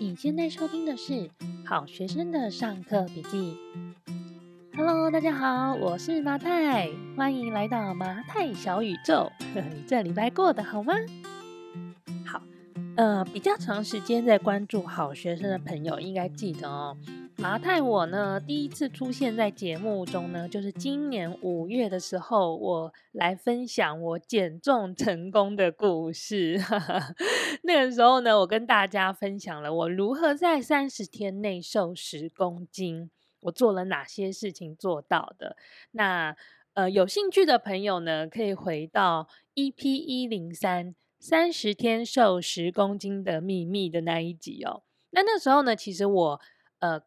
你现在收听的是好学生的上课笔记。Hello，大家好，我是麻太，欢迎来到麻太小宇宙。你这礼拜过得好吗？好，呃，比较长时间在关注好学生的朋友应该记得哦。麻太我呢，第一次出现在节目中呢，就是今年五月的时候，我来分享我减重成功的故事。那个时候呢，我跟大家分享了我如何在三十天内瘦十公斤，我做了哪些事情做到的。那呃，有兴趣的朋友呢，可以回到 EP 一零三三十天瘦十公斤的秘密的那一集哦。那那时候呢，其实我呃。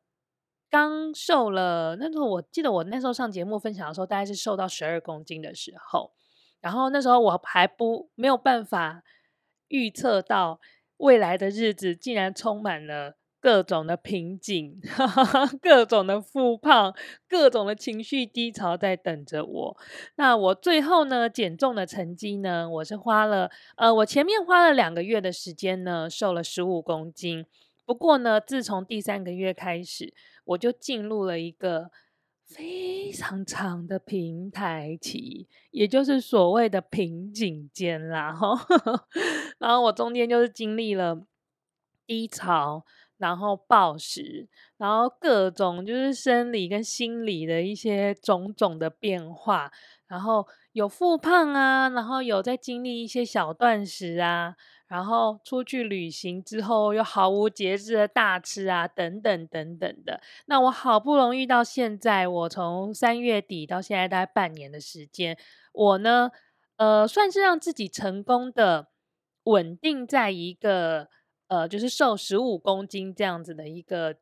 刚瘦了，那时候我记得我那时候上节目分享的时候，大概是瘦到十二公斤的时候，然后那时候我还不没有办法预测到未来的日子竟然充满了各种的瓶颈，各种的复胖，各种的情绪低潮在等着我。那我最后呢，减重的成绩呢，我是花了呃，我前面花了两个月的时间呢，瘦了十五公斤。不过呢，自从第三个月开始，我就进入了一个非常长的平台期，也就是所谓的瓶颈间啦。然后我中间就是经历了低潮，然后暴食，然后各种就是生理跟心理的一些种种的变化，然后有复胖啊，然后有在经历一些小断食啊。然后出去旅行之后，又毫无节制的大吃啊，等等等等的。那我好不容易到现在，我从三月底到现在大概半年的时间，我呢，呃，算是让自己成功的稳定在一个呃，就是瘦十五公斤这样子的一个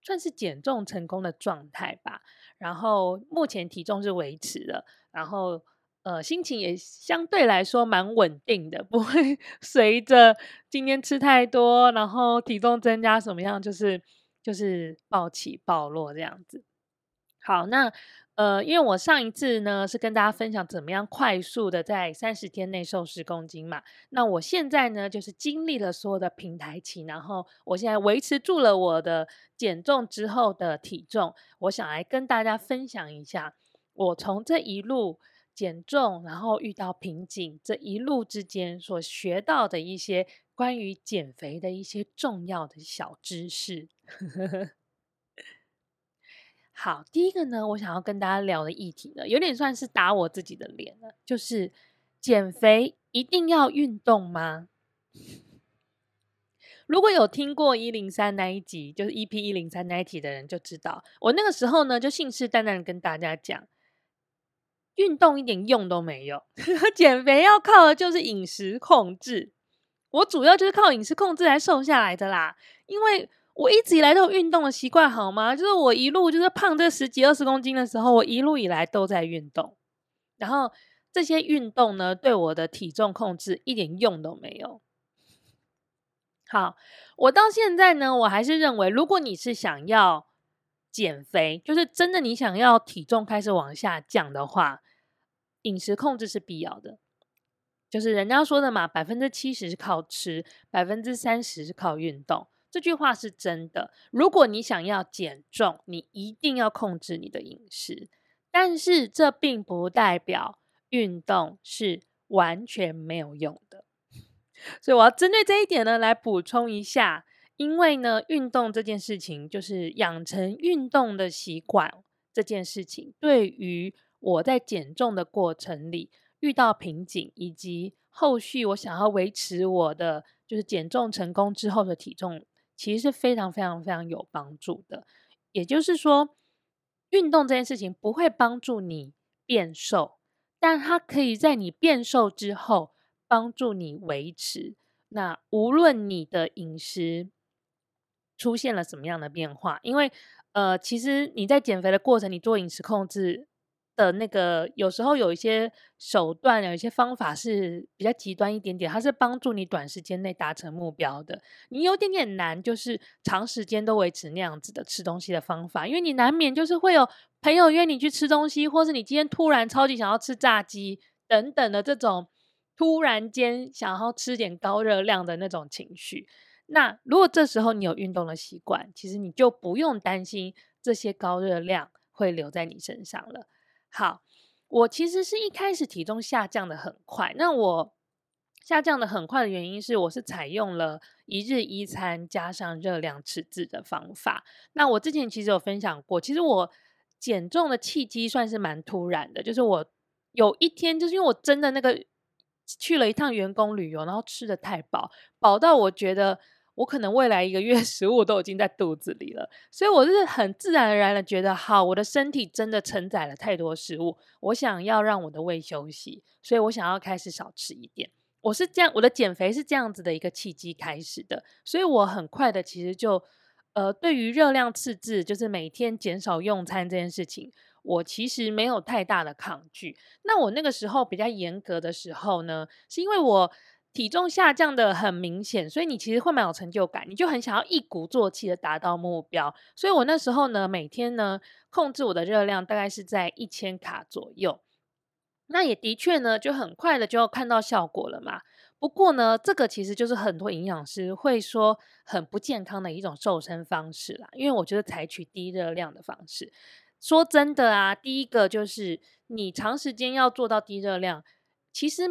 算是减重成功的状态吧。然后目前体重是维持的，然后。呃，心情也相对来说蛮稳定的，不会 随着今天吃太多，然后体重增加什么样，就是就是暴起暴落这样子。好，那呃，因为我上一次呢是跟大家分享怎么样快速的在三十天内瘦十公斤嘛，那我现在呢就是经历了所有的平台期，然后我现在维持住了我的减重之后的体重，我想来跟大家分享一下我从这一路。减重，然后遇到瓶颈，这一路之间所学到的一些关于减肥的一些重要的小知识。好，第一个呢，我想要跟大家聊的议题呢，有点算是打我自己的脸了，就是减肥一定要运动吗？如果有听过一零三那一集，就是 EP 一零三那一集的人就知道，我那个时候呢，就信誓旦旦的跟大家讲。运动一点用都没有，减肥要靠的就是饮食控制。我主要就是靠饮食控制来瘦下来的啦。因为我一直以来都有运动的习惯，好吗？就是我一路就是胖这十几二十公斤的时候，我一路以来都在运动。然后这些运动呢，对我的体重控制一点用都没有。好，我到现在呢，我还是认为，如果你是想要。减肥就是真的，你想要体重开始往下降的话，饮食控制是必要的。就是人家说的嘛，百分之七十是靠吃，百分之三十是靠运动。这句话是真的。如果你想要减重，你一定要控制你的饮食。但是这并不代表运动是完全没有用的。所以我要针对这一点呢，来补充一下。因为呢，运动这件事情就是养成运动的习惯。这件事情对于我在减重的过程里遇到瓶颈，以及后续我想要维持我的就是减重成功之后的体重，其实是非常非常非常有帮助的。也就是说，运动这件事情不会帮助你变瘦，但它可以在你变瘦之后帮助你维持。那无论你的饮食，出现了什么样的变化？因为，呃，其实你在减肥的过程，你做饮食控制的那个，有时候有一些手段，有一些方法是比较极端一点点，它是帮助你短时间内达成目标的。你有点点难，就是长时间都维持那样子的吃东西的方法，因为你难免就是会有朋友约你去吃东西，或是你今天突然超级想要吃炸鸡等等的这种突然间想要吃点高热量的那种情绪。那如果这时候你有运动的习惯，其实你就不用担心这些高热量会留在你身上了。好，我其实是一开始体重下降的很快，那我下降的很快的原因是，我是采用了一日一餐加上热量赤字的方法。那我之前其实有分享过，其实我减重的契机算是蛮突然的，就是我有一天，就是因为我真的那个去了一趟员工旅游，然后吃的太饱，饱到我觉得。我可能未来一个月 食物都已经在肚子里了，所以我是很自然而然的觉得，好，我的身体真的承载了太多食物，我想要让我的胃休息，所以我想要开始少吃一点。我是这样，我的减肥是这样子的一个契机开始的，所以我很快的其实就，呃，对于热量赤字，就是每天减少用餐这件事情，我其实没有太大的抗拒。那我那个时候比较严格的时候呢，是因为我。体重下降的很明显，所以你其实会蛮有成就感，你就很想要一鼓作气的达到目标。所以我那时候呢，每天呢控制我的热量大概是在一千卡左右。那也的确呢，就很快的就要看到效果了嘛。不过呢，这个其实就是很多营养师会说很不健康的一种瘦身方式啦。因为我觉得采取低热量的方式，说真的啊，第一个就是你长时间要做到低热量，其实。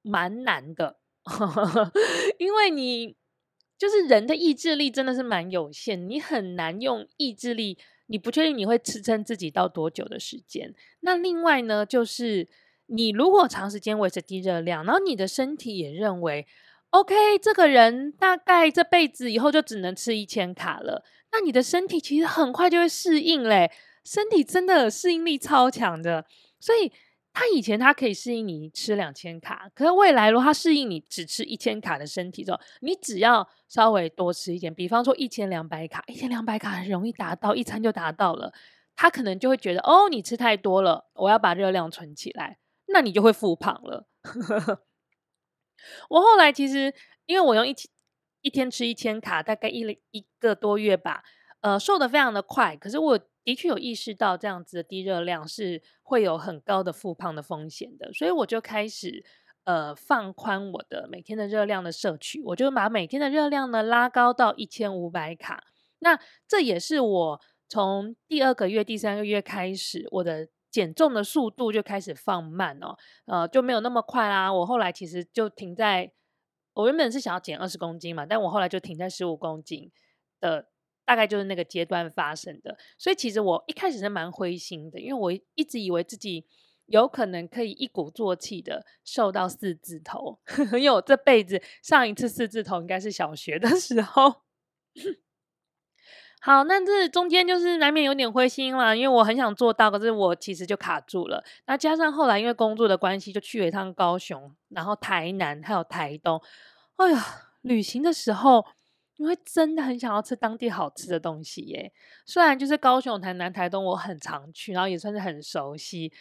蛮难的，因为你就是人的意志力真的是蛮有限，你很难用意志力，你不确定你会支撑自己到多久的时间。那另外呢，就是你如果长时间维持低热量，然后你的身体也认为，OK，这个人大概这辈子以后就只能吃一千卡了，那你的身体其实很快就会适应嘞，身体真的适应力超强的，所以。他以前他可以适应你吃两千卡，可是未来如果他适应你只吃一千卡的身体之后，你只要稍微多吃一点，比方说一千两百卡，一千两百卡很容易达到，一餐就达到了，他可能就会觉得哦，你吃太多了，我要把热量存起来，那你就会复胖了。我后来其实因为我用一一天吃一千卡，大概一一个多月吧，呃，瘦得非常的快，可是我。的确有意识到这样子的低热量是会有很高的复胖的风险的，所以我就开始呃放宽我的每天的热量的摄取，我就把每天的热量呢拉高到一千五百卡。那这也是我从第二个月、第三个月开始，我的减重的速度就开始放慢哦，呃就没有那么快啦。我后来其实就停在，我原本是想要减二十公斤嘛，但我后来就停在十五公斤的。大概就是那个阶段发生的，所以其实我一开始是蛮灰心的，因为我一直以为自己有可能可以一鼓作气的瘦到四字头，因为我这辈子上一次四字头应该是小学的时候。好，那这中间就是难免有点灰心嘛，因为我很想做到，可是我其实就卡住了。那加上后来因为工作的关系，就去了一趟高雄，然后台南还有台东。哎呀，旅行的时候。因为真的很想要吃当地好吃的东西耶，虽然就是高雄、台南、台东我很常去，然后也算是很熟悉，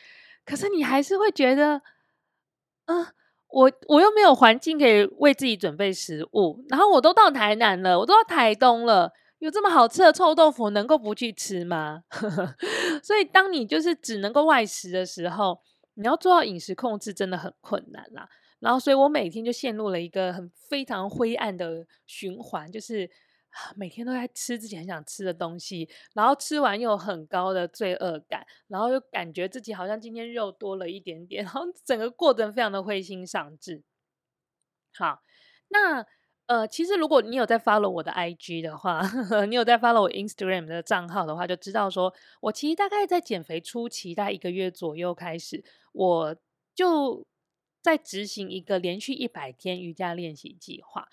可是你还是会觉得，嗯、我我又没有环境可以为自己准备食物，然后我都到台南了，我都到台东了，有这么好吃的臭豆腐，能够不去吃吗？所以当你就是只能够外食的时候，你要做到饮食控制真的很困难啦。然后，所以我每天就陷入了一个很非常灰暗的循环，就是每天都在吃自己很想吃的东西，然后吃完又有很高的罪恶感，然后又感觉自己好像今天肉多了一点点，然后整个过程非常的灰心丧志。好，那呃，其实如果你有在 follow 我的 IG 的话，呵呵，你有在 follow 我 Instagram 的账号的话，就知道说我其实大概在减肥初期，大概一个月左右开始，我就。在执行一个连续一百天瑜伽练习计划。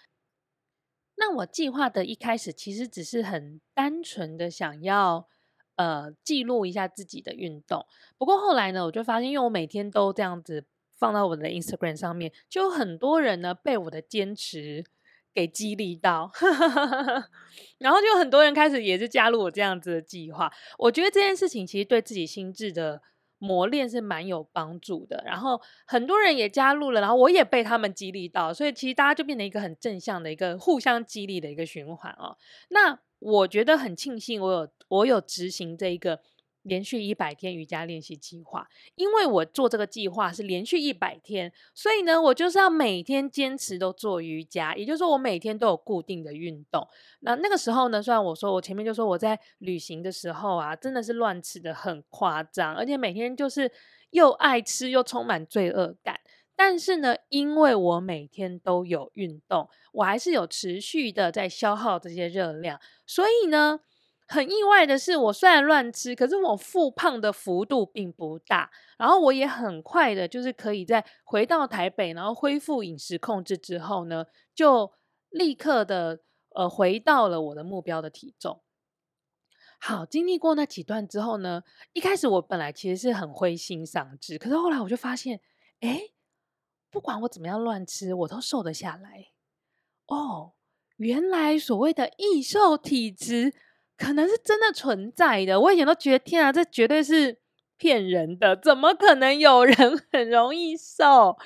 那我计划的一开始其实只是很单纯的想要呃记录一下自己的运动。不过后来呢，我就发现，因为我每天都这样子放到我的 Instagram 上面，就有很多人呢被我的坚持给激励到，然后就很多人开始也是加入我这样子的计划。我觉得这件事情其实对自己心智的。磨练是蛮有帮助的，然后很多人也加入了，然后我也被他们激励到，所以其实大家就变成一个很正向的一个互相激励的一个循环哦。那我觉得很庆幸，我有我有执行这一个连续一百天瑜伽练习计划，因为我做这个计划是连续一百天，所以呢，我就是要每天坚持都做瑜伽，也就是说，我每天都有固定的运动。那那个时候呢，虽然我说我前面就说我在旅行的时候啊，真的是乱吃的很夸张，而且每天就是又爱吃又充满罪恶感。但是呢，因为我每天都有运动，我还是有持续的在消耗这些热量，所以呢。很意外的是，我虽然乱吃，可是我复胖的幅度并不大。然后我也很快的，就是可以在回到台北，然后恢复饮食控制之后呢，就立刻的呃回到了我的目标的体重。好，经历过那几段之后呢，一开始我本来其实是很灰心丧志，可是后来我就发现，哎，不管我怎么样乱吃，我都瘦得下来。哦，原来所谓的易瘦体质。可能是真的存在的，我以前都觉得天啊，这绝对是骗人的，怎么可能有人 很容易瘦？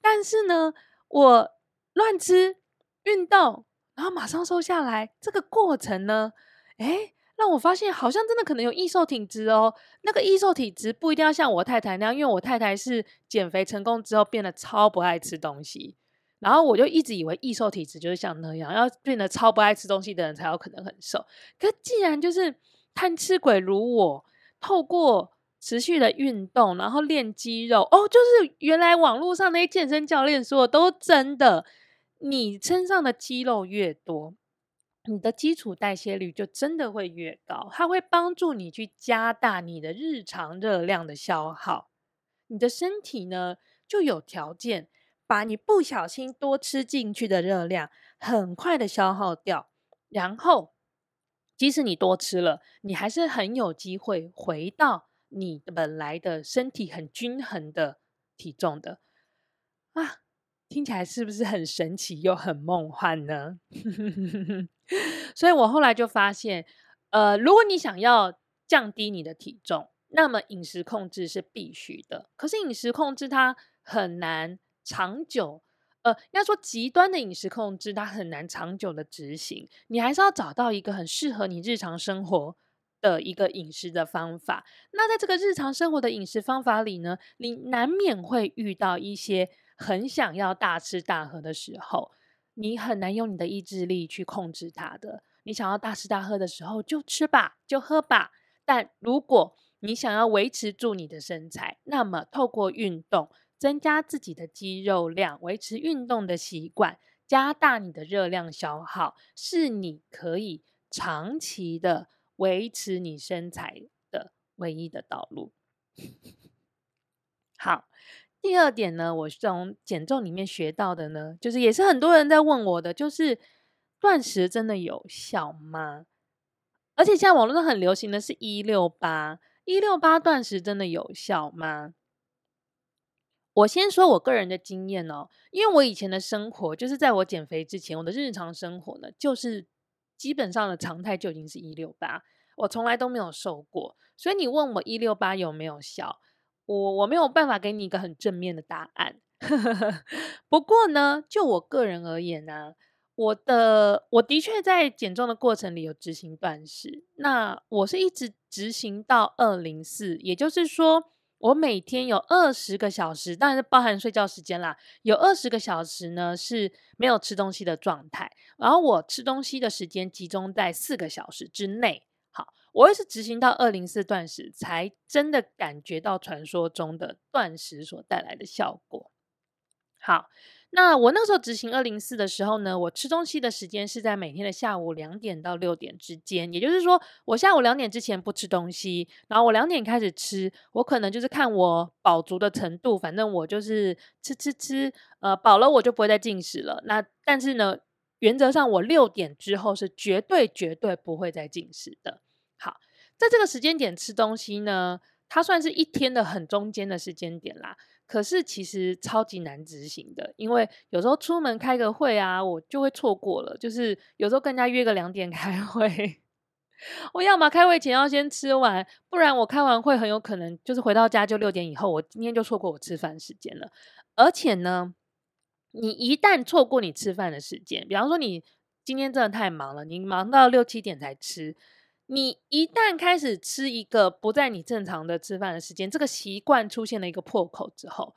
但是呢，我乱吃、运动，然后马上瘦下来，这个过程呢，诶，让我发现好像真的可能有易瘦体质哦。那个易瘦体质不一定要像我太太那样，因为我太太是减肥成功之后变得超不爱吃东西。然后我就一直以为易瘦体质就是像那样，要变得超不爱吃东西的人才有可能很瘦。可既然就是贪吃鬼如我，透过持续的运动，然后练肌肉，哦，就是原来网络上那些健身教练说的都真的。你身上的肌肉越多，你的基础代谢率就真的会越高，它会帮助你去加大你的日常热量的消耗，你的身体呢就有条件。把你不小心多吃进去的热量很快的消耗掉，然后即使你多吃了，你还是很有机会回到你本来的身体很均衡的体重的啊！听起来是不是很神奇又很梦幻呢？所以我后来就发现，呃，如果你想要降低你的体重，那么饮食控制是必须的。可是饮食控制它很难。长久，呃，要说极端的饮食控制，它很难长久的执行。你还是要找到一个很适合你日常生活的一个饮食的方法。那在这个日常生活的饮食方法里呢，你难免会遇到一些很想要大吃大喝的时候，你很难用你的意志力去控制它的。你想要大吃大喝的时候，就吃吧，就喝吧。但如果你想要维持住你的身材，那么透过运动。增加自己的肌肉量，维持运动的习惯，加大你的热量消耗，是你可以长期的维持你身材的唯一的道路。好，第二点呢，我从减重里面学到的呢，就是也是很多人在问我的，就是断食真的有效吗？而且现在网络上很流行的是一六八，一六八断食真的有效吗？我先说我个人的经验哦，因为我以前的生活就是在我减肥之前，我的日常生活呢，就是基本上的常态就已经是一六八，我从来都没有瘦过，所以你问我一六八有没有效，我我没有办法给你一个很正面的答案。不过呢，就我个人而言呢，我的我的确在减重的过程里有执行断食，那我是一直执行到二零四，也就是说。我每天有二十个小时，当然是包含睡觉时间啦。有二十个小时呢是没有吃东西的状态，然后我吃东西的时间集中在四个小时之内。好，我也是执行到二零四断食，才真的感觉到传说中的断食所带来的效果。好。那我那个时候执行二零四的时候呢，我吃东西的时间是在每天的下午两点到六点之间，也就是说，我下午两点之前不吃东西，然后我两点开始吃，我可能就是看我饱足的程度，反正我就是吃吃吃，呃，饱了我就不会再进食了。那但是呢，原则上我六点之后是绝对绝对不会再进食的。好，在这个时间点吃东西呢，它算是一天的很中间的时间点啦。可是其实超级难执行的，因为有时候出门开个会啊，我就会错过了。就是有时候跟人家约个两点 开会，我要么开会前要先吃完，不然我开完会很有可能就是回到家就六点以后，我今天就错过我吃饭时间了。而且呢，你一旦错过你吃饭的时间，比方说你今天真的太忙了，你忙到六七点才吃，你一旦开始吃一个不在你正常的吃饭的时间，这个习惯出现了一个破口之后，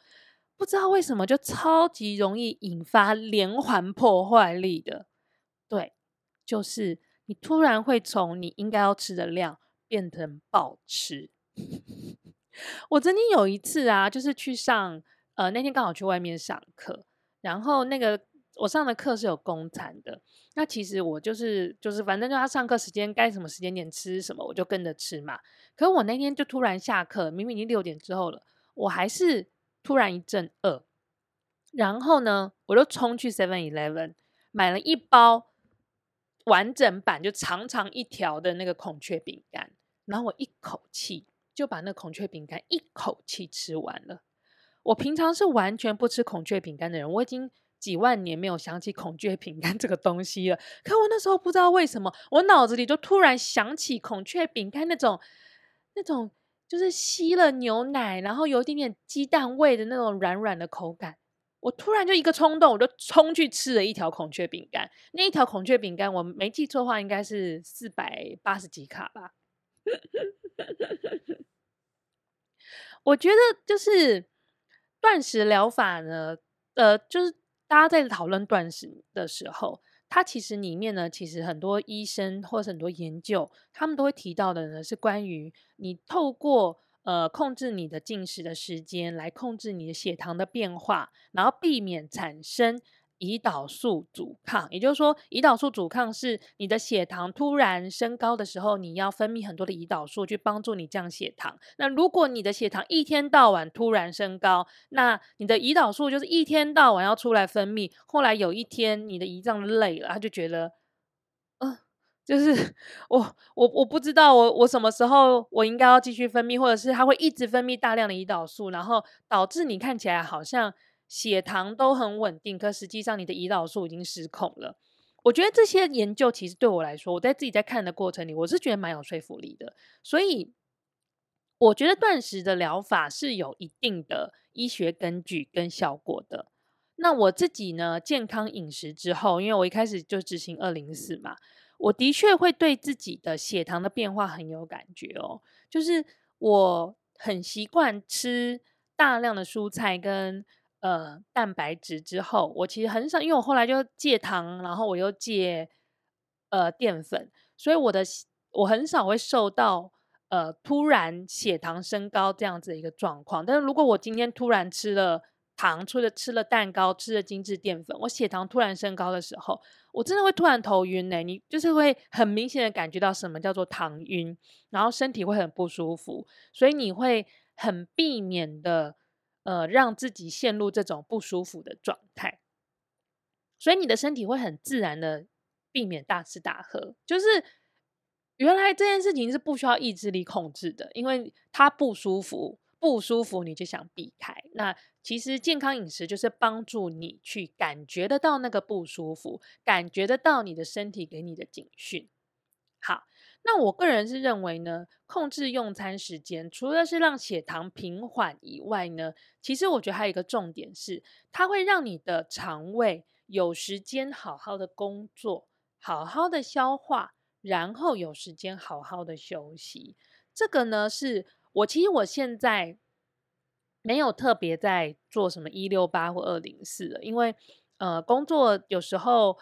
不知道为什么就超级容易引发连环破坏力的。对，就是你突然会从你应该要吃的量变成暴吃。我曾经有一次啊，就是去上，呃，那天刚好去外面上课，然后那个我上的课是有公餐的。那其实我就是就是反正就他上课时间该什么时间点吃什么，我就跟着吃嘛。可是我那天就突然下课，明明已经六点之后了，我还是突然一阵饿。然后呢，我就冲去 Seven Eleven 买了一包完整版，就长长一条的那个孔雀饼干，然后我一口气。就把那孔雀饼干一口气吃完了。我平常是完全不吃孔雀饼干的人，我已经几万年没有想起孔雀饼干这个东西了。可我那时候不知道为什么，我脑子里就突然想起孔雀饼干那种那种就是吸了牛奶，然后有一点点鸡蛋味的那种软软的口感。我突然就一个冲动，我就冲去吃了一条孔雀饼干。那一条孔雀饼干，我没记错的话，应该是四百八十几卡吧。我觉得就是断食疗法呢，呃，就是大家在讨论断食的时候，它其实里面呢，其实很多医生或者很多研究，他们都会提到的呢，是关于你透过呃控制你的进食的时间，来控制你的血糖的变化，然后避免产生。胰岛素阻抗，也就是说，胰岛素阻抗是你的血糖突然升高的时候，你要分泌很多的胰岛素去帮助你降血糖。那如果你的血糖一天到晚突然升高，那你的胰岛素就是一天到晚要出来分泌。后来有一天，你的胰脏累了，他就觉得，嗯、就是 我我我不知道我我什么时候我应该要继续分泌，或者是他会一直分泌大量的胰岛素，然后导致你看起来好像。血糖都很稳定，可实际上你的胰岛素已经失控了。我觉得这些研究其实对我来说，我在自己在看的过程里，我是觉得蛮有说服力的。所以我觉得断食的疗法是有一定的医学根据跟效果的。那我自己呢，健康饮食之后，因为我一开始就执行二零四嘛，我的确会对自己的血糖的变化很有感觉哦。就是我很习惯吃大量的蔬菜跟。呃，蛋白质之后，我其实很少，因为我后来就戒糖，然后我又戒呃淀粉，所以我的我很少会受到呃突然血糖升高这样子的一个状况。但是如果我今天突然吃了糖，吃了吃了蛋糕，吃了精致淀粉，我血糖突然升高的时候，我真的会突然头晕呢。你就是会很明显的感觉到什么叫做糖晕，然后身体会很不舒服，所以你会很避免的。呃，让自己陷入这种不舒服的状态，所以你的身体会很自然的避免大吃大喝。就是原来这件事情是不需要意志力控制的，因为它不舒服，不舒服你就想避开。那其实健康饮食就是帮助你去感觉得到那个不舒服，感觉得到你的身体给你的警讯。好。那我个人是认为呢，控制用餐时间，除了是让血糖平缓以外呢，其实我觉得还有一个重点是，它会让你的肠胃有时间好好的工作，好好的消化，然后有时间好好的休息。这个呢，是我其实我现在没有特别在做什么一六八或二零四了，因为呃，工作有时候。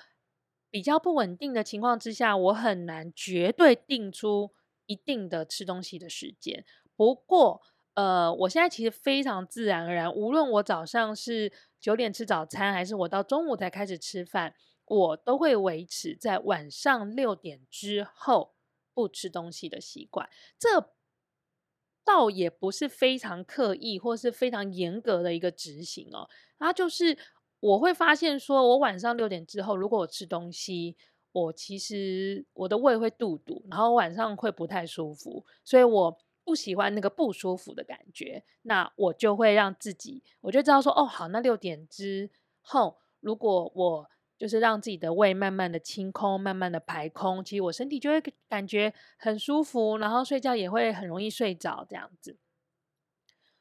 比较不稳定的情况之下，我很难绝对定出一定的吃东西的时间。不过，呃，我现在其实非常自然而然，无论我早上是九点吃早餐，还是我到中午才开始吃饭，我都会维持在晚上六点之后不吃东西的习惯。这倒也不是非常刻意或是非常严格的一个执行哦，它就是。我会发现，说我晚上六点之后，如果我吃东西，我其实我的胃会肚肚，然后晚上会不太舒服，所以我不喜欢那个不舒服的感觉。那我就会让自己，我就知道说，哦，好，那六点之后，如果我就是让自己的胃慢慢的清空，慢慢的排空，其实我身体就会感觉很舒服，然后睡觉也会很容易睡着这样子。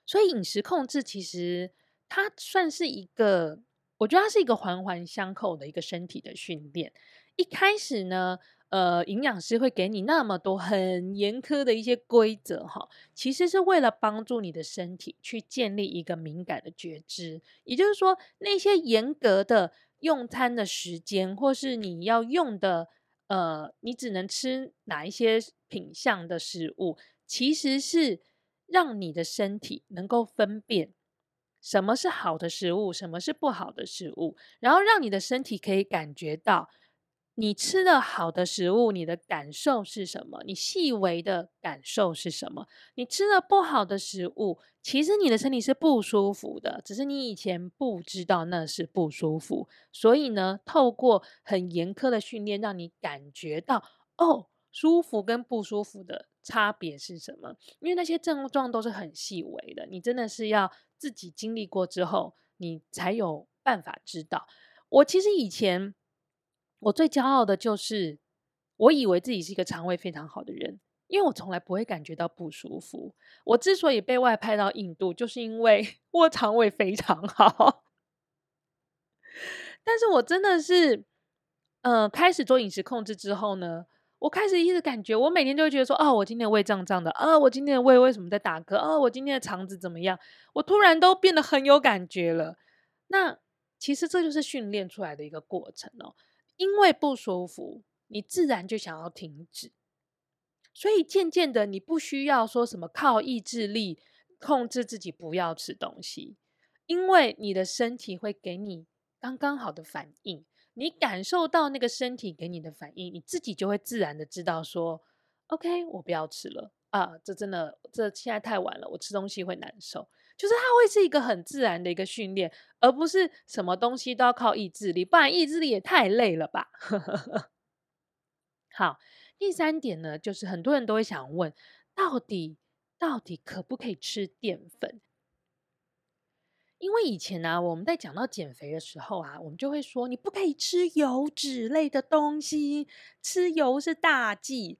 所以饮食控制其实它算是一个。我觉得它是一个环环相扣的一个身体的训练。一开始呢，呃，营养师会给你那么多很严苛的一些规则哈，其实是为了帮助你的身体去建立一个敏感的觉知。也就是说，那些严格的用餐的时间，或是你要用的，呃，你只能吃哪一些品相的食物，其实是让你的身体能够分辨什么是好的食物，什么是不好的食物，然后让你的身体可以感觉到。你吃的好的食物，你的感受是什么？你细微的感受是什么？你吃了不好的食物，其实你的身体是不舒服的，只是你以前不知道那是不舒服。所以呢，透过很严苛的训练，让你感觉到哦，舒服跟不舒服的差别是什么？因为那些症状都是很细微的，你真的是要自己经历过之后，你才有办法知道。我其实以前。我最骄傲的就是，我以为自己是一个肠胃非常好的人，因为我从来不会感觉到不舒服。我之所以被外派到印度，就是因为 我肠胃非常好。但是我真的是，呃，开始做饮食控制之后呢，我开始一直感觉，我每天就会觉得说，哦，我今天的胃胀胀的，啊，我今天的胃为什么在打嗝？啊，我今天的肠子怎么样？我突然都变得很有感觉了。那其实这就是训练出来的一个过程哦。因为不舒服，你自然就想要停止，所以渐渐的，你不需要说什么靠意志力控制自己不要吃东西，因为你的身体会给你刚刚好的反应，你感受到那个身体给你的反应，你自己就会自然的知道说，OK，我不要吃了啊，这真的，这现在太晚了，我吃东西会难受。就是它会是一个很自然的一个训练，而不是什么东西都要靠意志力，不然意志力也太累了吧。好，第三点呢，就是很多人都会想问，到底到底可不可以吃淀粉？因为以前呢、啊，我们在讲到减肥的时候啊，我们就会说，你不可以吃油脂类的东西，吃油是大忌。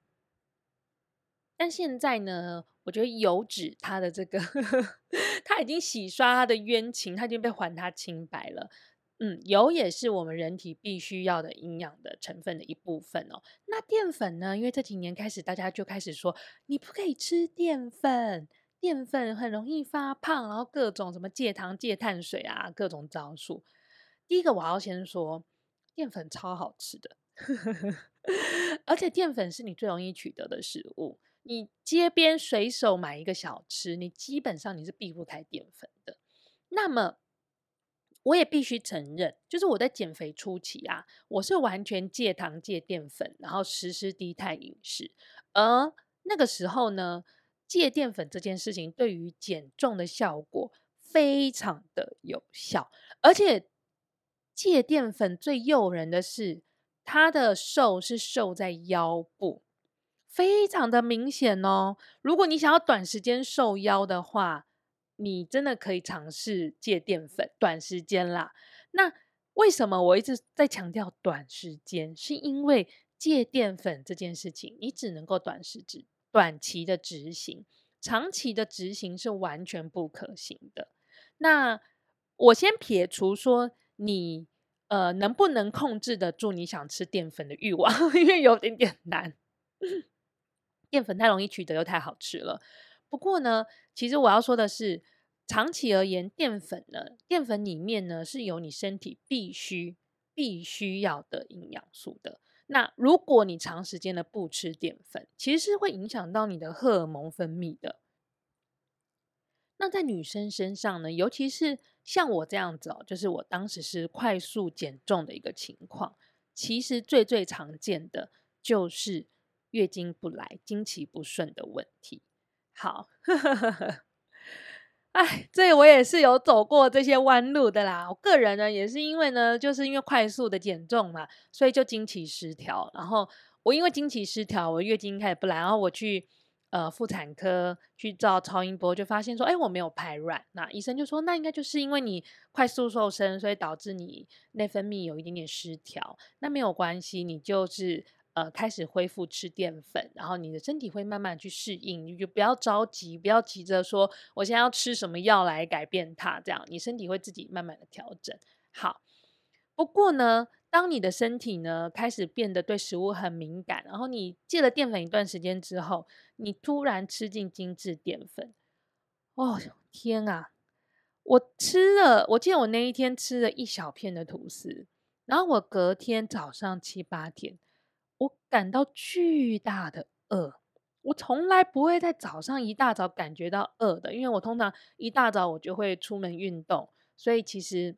但现在呢，我觉得油脂它的这个，它已经洗刷它的冤情，它已经被还它清白了。嗯，油也是我们人体必须要的营养的成分的一部分哦。那淀粉呢？因为这几年开始，大家就开始说你不可以吃淀粉，淀粉很容易发胖，然后各种什么戒糖、戒碳水啊，各种招数。第一个我要先说，淀粉超好吃的，而且淀粉是你最容易取得的食物。你街边随手买一个小吃，你基本上你是避不开淀粉的。那么，我也必须承认，就是我在减肥初期啊，我是完全戒糖、戒淀粉，然后实施低碳饮食。而那个时候呢，戒淀粉这件事情对于减重的效果非常的有效，而且戒淀粉最诱人的是，它的瘦是瘦在腰部。非常的明显哦。如果你想要短时间瘦腰的话，你真的可以尝试戒淀粉，短时间啦。那为什么我一直在强调短时间？是因为戒淀粉这件事情，你只能够短时执、短期的执行，长期的执行是完全不可行的。那我先撇除说你呃能不能控制得住你想吃淀粉的欲望，因为有点点难。淀粉太容易取得又太好吃了。不过呢，其实我要说的是，长期而言，淀粉呢，淀粉里面呢是有你身体必须必须要的营养素的。那如果你长时间的不吃淀粉，其实是会影响到你的荷尔蒙分泌的。那在女生身上呢，尤其是像我这样子哦，就是我当时是快速减重的一个情况，其实最最常见的就是。月经不来、经期不顺的问题。好，哎，这我也是有走过这些弯路的啦。我个人呢，也是因为呢，就是因为快速的减重嘛，所以就经期失调。然后我因为经期失调，我月经开始不来，然后我去呃妇产科去照超音波，就发现说，哎，我没有排卵。那医生就说，那应该就是因为你快速瘦身，所以导致你内分泌有一点点失调。那没有关系，你就是。呃，开始恢复吃淀粉，然后你的身体会慢慢去适应，你就不要着急，不要急着说我现在要吃什么药来改变它，这样你身体会自己慢慢的调整。好，不过呢，当你的身体呢开始变得对食物很敏感，然后你戒了淀粉一段时间之后，你突然吃进精致淀粉，哦天啊！我吃了，我记得我那一天吃了一小片的吐司，然后我隔天早上七八点，我感到巨大的饿。我从来不会在早上一大早感觉到饿的，因为我通常一大早我就会出门运动，所以其实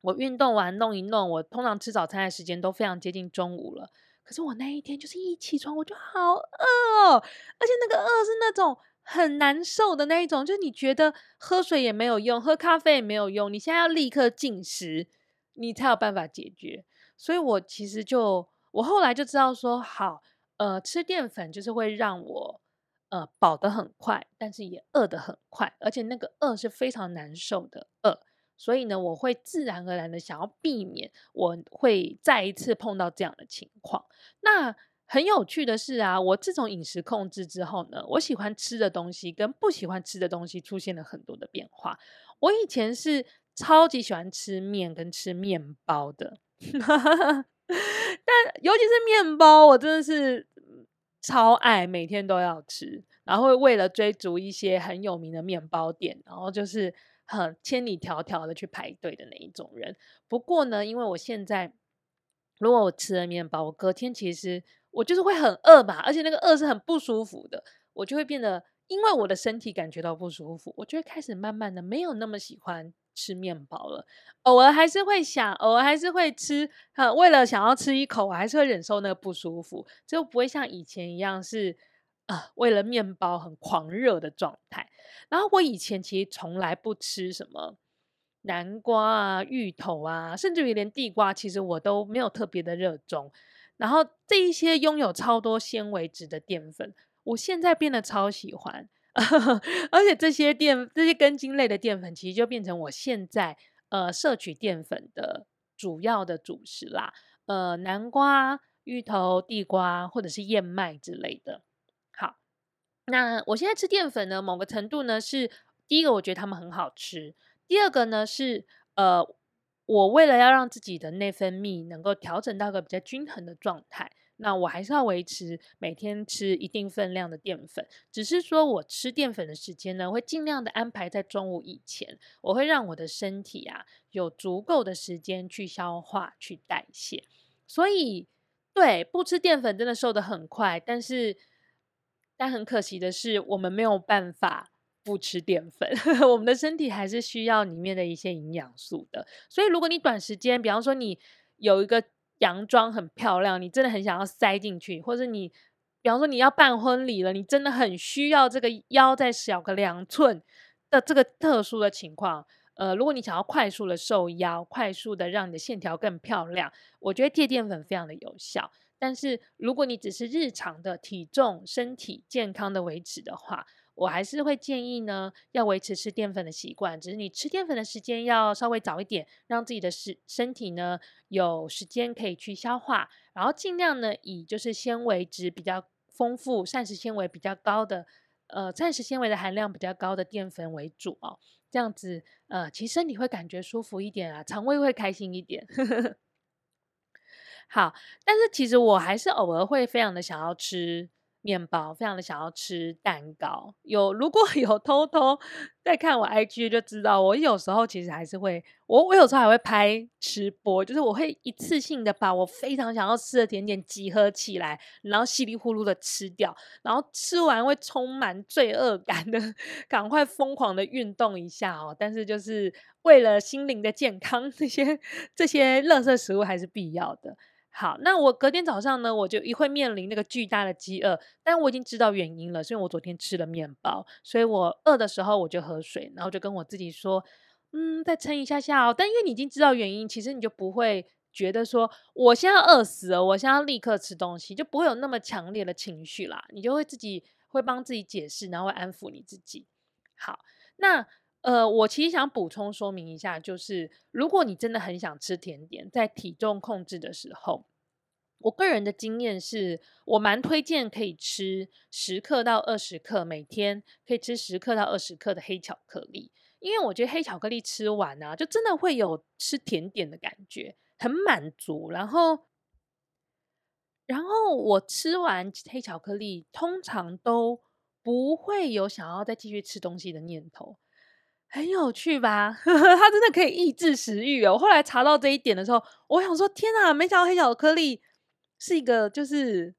我运动完弄一弄，我通常吃早餐的时间都非常接近中午了。可是我那一天就是一起床我就好饿哦，而且那个饿是那种。很难受的那一种，就是你觉得喝水也没有用，喝咖啡也没有用，你现在要立刻进食，你才有办法解决。所以我其实就，我后来就知道说，好，呃，吃淀粉就是会让我，呃，饱得很快，但是也饿得很快，而且那个饿是非常难受的饿。所以呢，我会自然而然的想要避免，我会再一次碰到这样的情况。那。很有趣的是啊，我自从饮食控制之后呢，我喜欢吃的东西跟不喜欢吃的东西出现了很多的变化。我以前是超级喜欢吃面跟吃面包的，但尤其是面包，我真的是超爱，每天都要吃，然后会为了追逐一些很有名的面包店，然后就是很千里迢迢的去排队的那一种人。不过呢，因为我现在如果我吃了面包，我隔天其实。我就是会很饿嘛，而且那个饿是很不舒服的，我就会变得，因为我的身体感觉到不舒服，我就会开始慢慢的没有那么喜欢吃面包了。偶尔还是会想，偶尔还是会吃，为了想要吃一口，我还是会忍受那个不舒服，就不会像以前一样是，呃，为了面包很狂热的状态。然后我以前其实从来不吃什么南瓜啊、芋头啊，甚至于连地瓜，其实我都没有特别的热衷。然后这一些拥有超多纤维质的淀粉，我现在变得超喜欢，而且这些淀这些根茎类的淀粉，其实就变成我现在呃摄取淀粉的主要的主食啦。呃，南瓜、芋头、地瓜或者是燕麦之类的。好，那我现在吃淀粉呢，某个程度呢是第一个，我觉得它们很好吃；第二个呢是呃。我为了要让自己的内分泌能够调整到个比较均衡的状态，那我还是要维持每天吃一定分量的淀粉。只是说我吃淀粉的时间呢，会尽量的安排在中午以前，我会让我的身体啊有足够的时间去消化、去代谢。所以，对，不吃淀粉真的瘦得很快，但是，但很可惜的是，我们没有办法。不吃淀粉，我们的身体还是需要里面的一些营养素的。所以，如果你短时间，比方说你有一个洋装很漂亮，你真的很想要塞进去，或者你，比方说你要办婚礼了，你真的很需要这个腰再小个两寸的这个特殊的情况，呃，如果你想要快速的瘦腰，快速的让你的线条更漂亮，我觉得戒淀粉非常的有效。但是，如果你只是日常的体重、身体健康的维持的话，我还是会建议呢，要维持吃淀粉的习惯，只是你吃淀粉的时间要稍微早一点，让自己的身身体呢有时间可以去消化，然后尽量呢以就是纤维质比较丰富、膳食纤维比较高的，呃，膳食纤维的含量比较高的淀粉为主哦，这样子呃，其实身体会感觉舒服一点啊，肠胃会开心一点。好，但是其实我还是偶尔会非常的想要吃。面包非常的想要吃蛋糕，有如果 有偷偷在看我 IG 就知道，我有时候其实还是会，我我有时候还会拍吃播，就是我会一次性的把我非常想要吃的甜点集合起来，然后稀里呼噜的吃掉，然后吃完会充满罪恶感的，赶快疯狂的运动一下哦。但是就是为了心灵的健康，这些这些垃圾食物还是必要的。好，那我隔天早上呢，我就一会面临那个巨大的饥饿，但我已经知道原因了，是因为我昨天吃了面包，所以我饿的时候我就喝水，然后就跟我自己说，嗯，再撑一下下哦。但因为你已经知道原因，其实你就不会觉得说我现在饿死了，我现在要立刻吃东西，就不会有那么强烈的情绪啦。你就会自己会帮自己解释，然后会安抚你自己。好，那。呃，我其实想补充说明一下，就是如果你真的很想吃甜点，在体重控制的时候，我个人的经验是，我蛮推荐可以吃十克到二十克，每天可以吃十克到二十克的黑巧克力，因为我觉得黑巧克力吃完啊，就真的会有吃甜点的感觉。很满足，然后，然后我吃完黑巧克力，通常都不会有想要再继续吃东西的念头，很有趣吧？它真的可以抑制食欲哦。我后来查到这一点的时候，我想说，天哪，没想到黑巧克力是一个就是。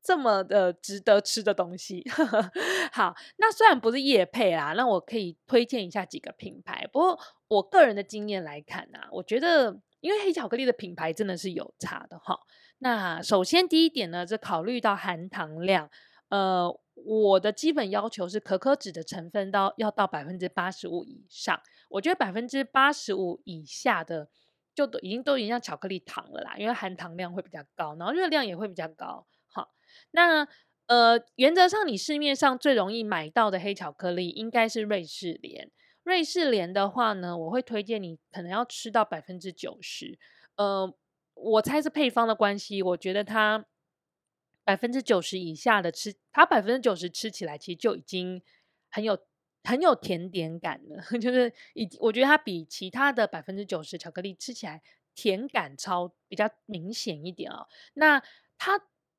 这么的值得吃的东西，好，那虽然不是业配啦，那我可以推荐一下几个品牌。不过我个人的经验来看啊，我觉得因为黑巧克力的品牌真的是有差的哈。那首先第一点呢，是考虑到含糖量，呃，我的基本要求是可可脂的成分到要到百分之八十五以上。我觉得百分之八十五以下的就都已经都已经像巧克力糖了啦，因为含糖量会比较高，然后热量也会比较高。好那呃，原则上，你市面上最容易买到的黑巧克力应该是瑞士莲。瑞士莲的话呢，我会推荐你可能要吃到百分之九十。呃，我猜是配方的关系，我觉得它百分之九十以下的吃，它百分之九十吃起来其实就已经很有很有甜点感了。就是以我觉得它比其他的百分之九十巧克力吃起来甜感超比较明显一点哦。那它。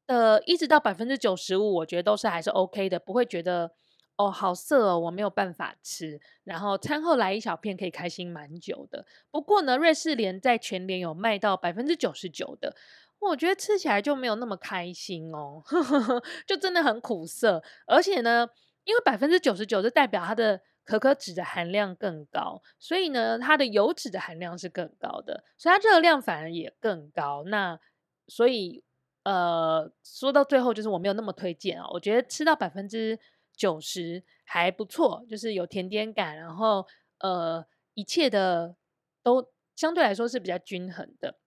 呃，一直到百分之九十五，我觉得都是还是 OK 的，不会觉得哦好涩哦，我没有办法吃。然后餐后来一小片，可以开心蛮久的。不过呢，瑞士莲在全联有卖到百分之九十九的，我觉得吃起来就没有那么开心哦，就真的很苦涩。而且呢，因为百分之九十九是代表它的可可脂的含量更高，所以呢，它的油脂的含量是更高的，所以它热量反而也更高。那所以。呃，说到最后，就是我没有那么推荐啊。我觉得吃到百分之九十还不错，就是有甜点感，然后呃，一切的都相对来说是比较均衡的。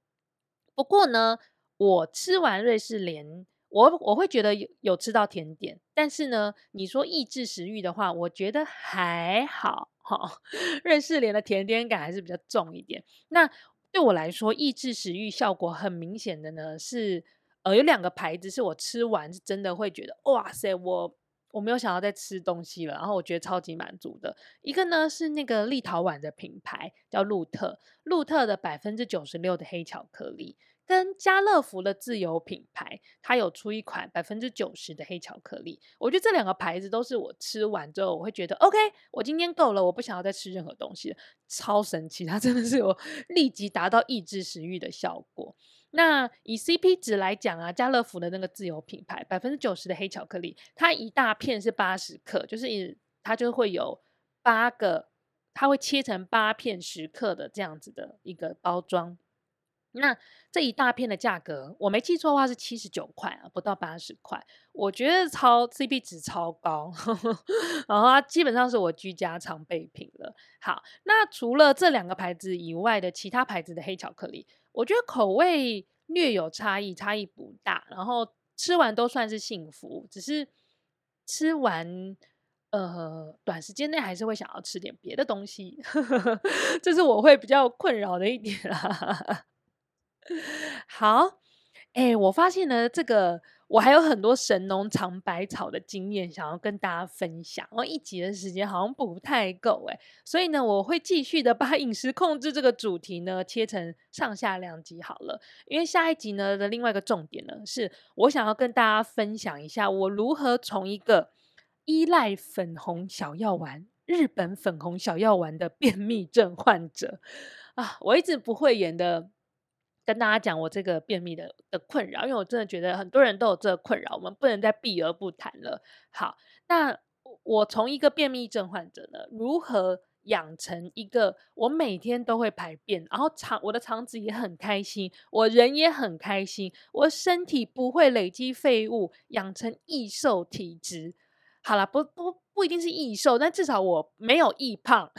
不过呢，我吃完瑞士莲，我我会觉得有有吃到甜点，但是呢，你说抑制食欲的话，我觉得还好哈。瑞士莲的甜点感还是比较重一点。那对我来说，抑制食欲效果很明显的呢是。呃，有两个牌子是我吃完是真的会觉得，哇塞，我我没有想要再吃东西了，然后我觉得超级满足的。一个呢是那个立陶宛的品牌叫露特，露特的百分之九十六的黑巧克力，跟家乐福的自有品牌，它有出一款百分之九十的黑巧克力。我觉得这两个牌子都是我吃完之后我会觉得，OK，我今天够了，我不想要再吃任何东西了，超神奇，它真的是有立即达到抑制食欲的效果。那以 CP 值来讲啊，家乐福的那个自有品牌百分之九十的黑巧克力，它一大片是八十克，就是它就会有八个，它会切成八片十克的这样子的一个包装。那这一大片的价格，我没记错的话是七十九块啊，不到八十块，我觉得超 CP 值超高，然后它基本上是我居家常备品了。好，那除了这两个牌子以外的其他牌子的黑巧克力。我觉得口味略有差异，差异不大，然后吃完都算是幸福，只是吃完呃短时间内还是会想要吃点别的东西，这是我会比较困扰的一点。好，哎，我发现呢这个。我还有很多神农尝百草的经验想要跟大家分享，然后一集的时间好像不太够诶，所以呢，我会继续的把饮食控制这个主题呢切成上下两集好了，因为下一集呢的另外一个重点呢，是我想要跟大家分享一下我如何从一个依赖粉红小药丸、日本粉红小药丸的便秘症患者啊，我一直不会演的。跟大家讲我这个便秘的的困扰，因为我真的觉得很多人都有这个困扰，我们不能再避而不谈了。好，那我从一个便秘症患者呢，如何养成一个我每天都会排便，然后肠我的肠子也很开心，我人也很开心，我身体不会累积废物，养成易瘦体质。好了，不不不一定是易瘦，但至少我没有易胖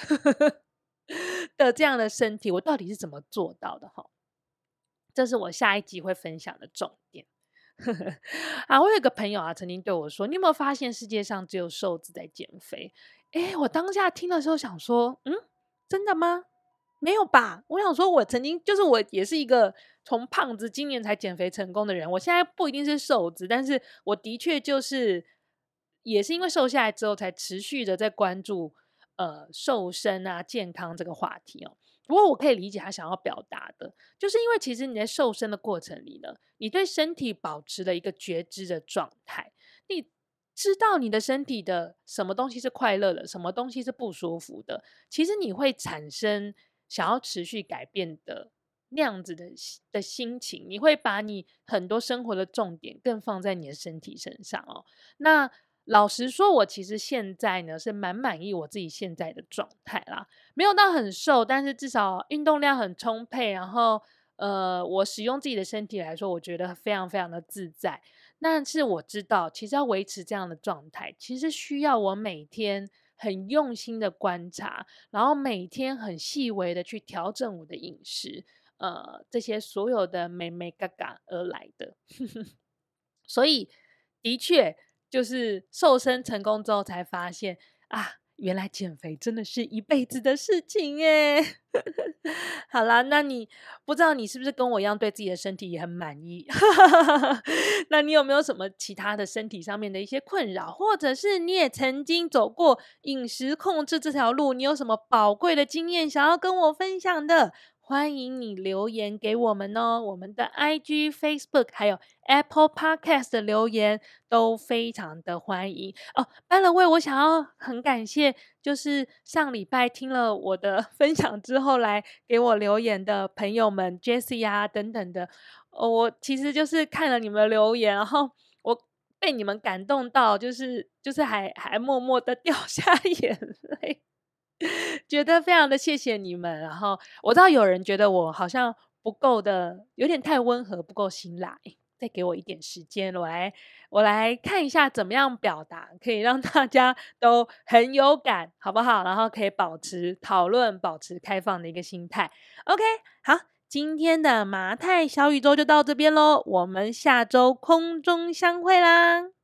的这样的身体，我到底是怎么做到的？哈。这是我下一集会分享的重点。啊，我有个朋友啊，曾经对我说：“你有没有发现世界上只有瘦子在减肥？”诶，我当下听的时候想说：“嗯，真的吗？没有吧？”我想说，我曾经就是我也是一个从胖子今年才减肥成功的人。我现在不一定是瘦子，但是我的确就是也是因为瘦下来之后，才持续的在关注呃瘦身啊、健康这个话题哦。不过我可以理解他想要表达的，就是因为其实你在瘦身的过程里呢，你对身体保持了一个觉知的状态，你知道你的身体的什么东西是快乐的，什么东西是不舒服的，其实你会产生想要持续改变的那样子的的心情，你会把你很多生活的重点更放在你的身体身上哦。那老实说，我其实现在呢是蛮满意我自己现在的状态啦，没有到很瘦，但是至少运动量很充沛，然后呃，我使用自己的身体来说，我觉得非常非常的自在。但是我知道，其实要维持这样的状态，其实需要我每天很用心的观察，然后每天很细微的去调整我的饮食，呃，这些所有的美眉嘎嘎而来的。所以，的确。就是瘦身成功之后才发现啊，原来减肥真的是一辈子的事情耶。好啦，那你不知道你是不是跟我一样对自己的身体也很满意？那你有没有什么其他的身体上面的一些困扰，或者是你也曾经走过饮食控制这条路？你有什么宝贵的经验想要跟我分享的？欢迎你留言给我们哦，我们的 IG、Facebook 还有 Apple Podcast 的留言都非常的欢迎哦。By the way，我想要很感谢，就是上礼拜听了我的 分享之后来给我留言的朋友们，Jesse 啊等等的。哦，我其实就是看了你们留言，然后我被你们感动到，就是就是还还默默的掉下 眼泪。觉得非常的谢谢你们，然后我知道有人觉得我好像不够的，有点太温和，不够辛辣，再给我一点时间，我来我来看一下怎么样表达可以让大家都很有感，好不好？然后可以保持讨论，保持开放的一个心态。OK，好，今天的麻太小宇宙就到这边喽，我们下周空中相会啦。